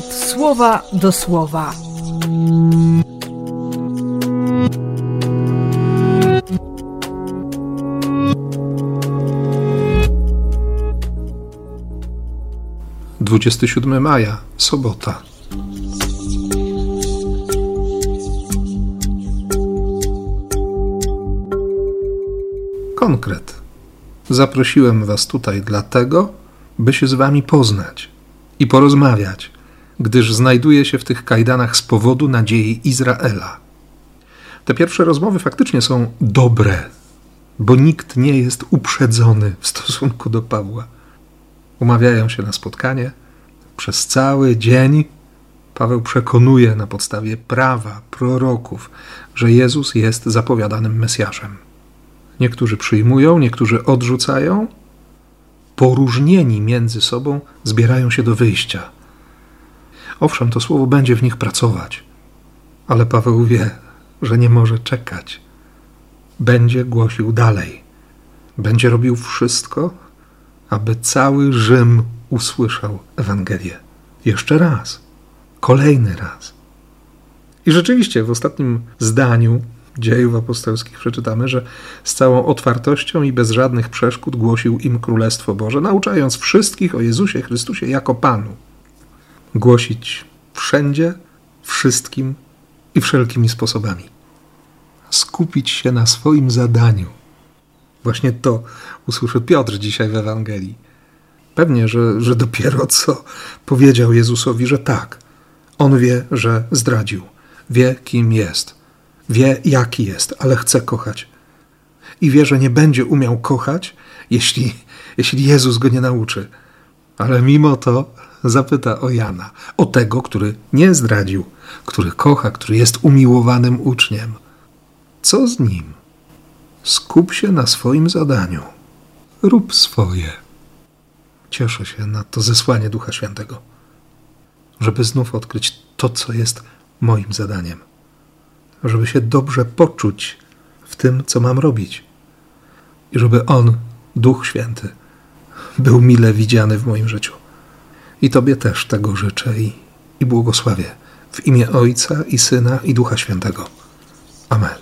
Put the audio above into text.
słowa do słowa. Dwudziesty siódmy maja, sobota. Konkret. Zaprosiłem Was tutaj dlatego, by się z Wami poznać i porozmawiać, gdyż znajduję się w tych kajdanach z powodu nadziei Izraela. Te pierwsze rozmowy faktycznie są dobre, bo nikt nie jest uprzedzony w stosunku do Pawła. Umawiają się na spotkanie. Przez cały dzień Paweł przekonuje na podstawie prawa, proroków, że Jezus jest zapowiadanym Mesjaszem. Niektórzy przyjmują, niektórzy odrzucają. Poróżnieni między sobą zbierają się do wyjścia. Owszem, to słowo będzie w nich pracować, ale Paweł wie, że nie może czekać. Będzie głosił dalej. Będzie robił wszystko, aby cały Rzym usłyszał Ewangelię. Jeszcze raz, kolejny raz. I rzeczywiście w ostatnim zdaniu dziejów apostolskich przeczytamy, że z całą otwartością i bez żadnych przeszkód głosił im Królestwo Boże, nauczając wszystkich o Jezusie Chrystusie jako Panu. Głosić wszędzie, wszystkim i wszelkimi sposobami. Skupić się na swoim zadaniu. Właśnie to usłyszy Piotr dzisiaj w Ewangelii. Pewnie, że, że dopiero co powiedział Jezusowi, że tak. On wie, że zdradził, wie, kim jest Wie, jaki jest, ale chce kochać. I wie, że nie będzie umiał kochać, jeśli, jeśli Jezus go nie nauczy. Ale mimo to zapyta o Jana, o tego, który nie zdradził, który kocha, który jest umiłowanym uczniem. Co z nim? Skup się na swoim zadaniu. Rób swoje. Cieszę się na to zesłanie Ducha Świętego, żeby znów odkryć to, co jest moim zadaniem żeby się dobrze poczuć w tym, co mam robić. I żeby On, Duch Święty, był mile widziany w moim życiu. I Tobie też tego życzę i, i błogosławię w imię Ojca i Syna i Ducha Świętego. Amen.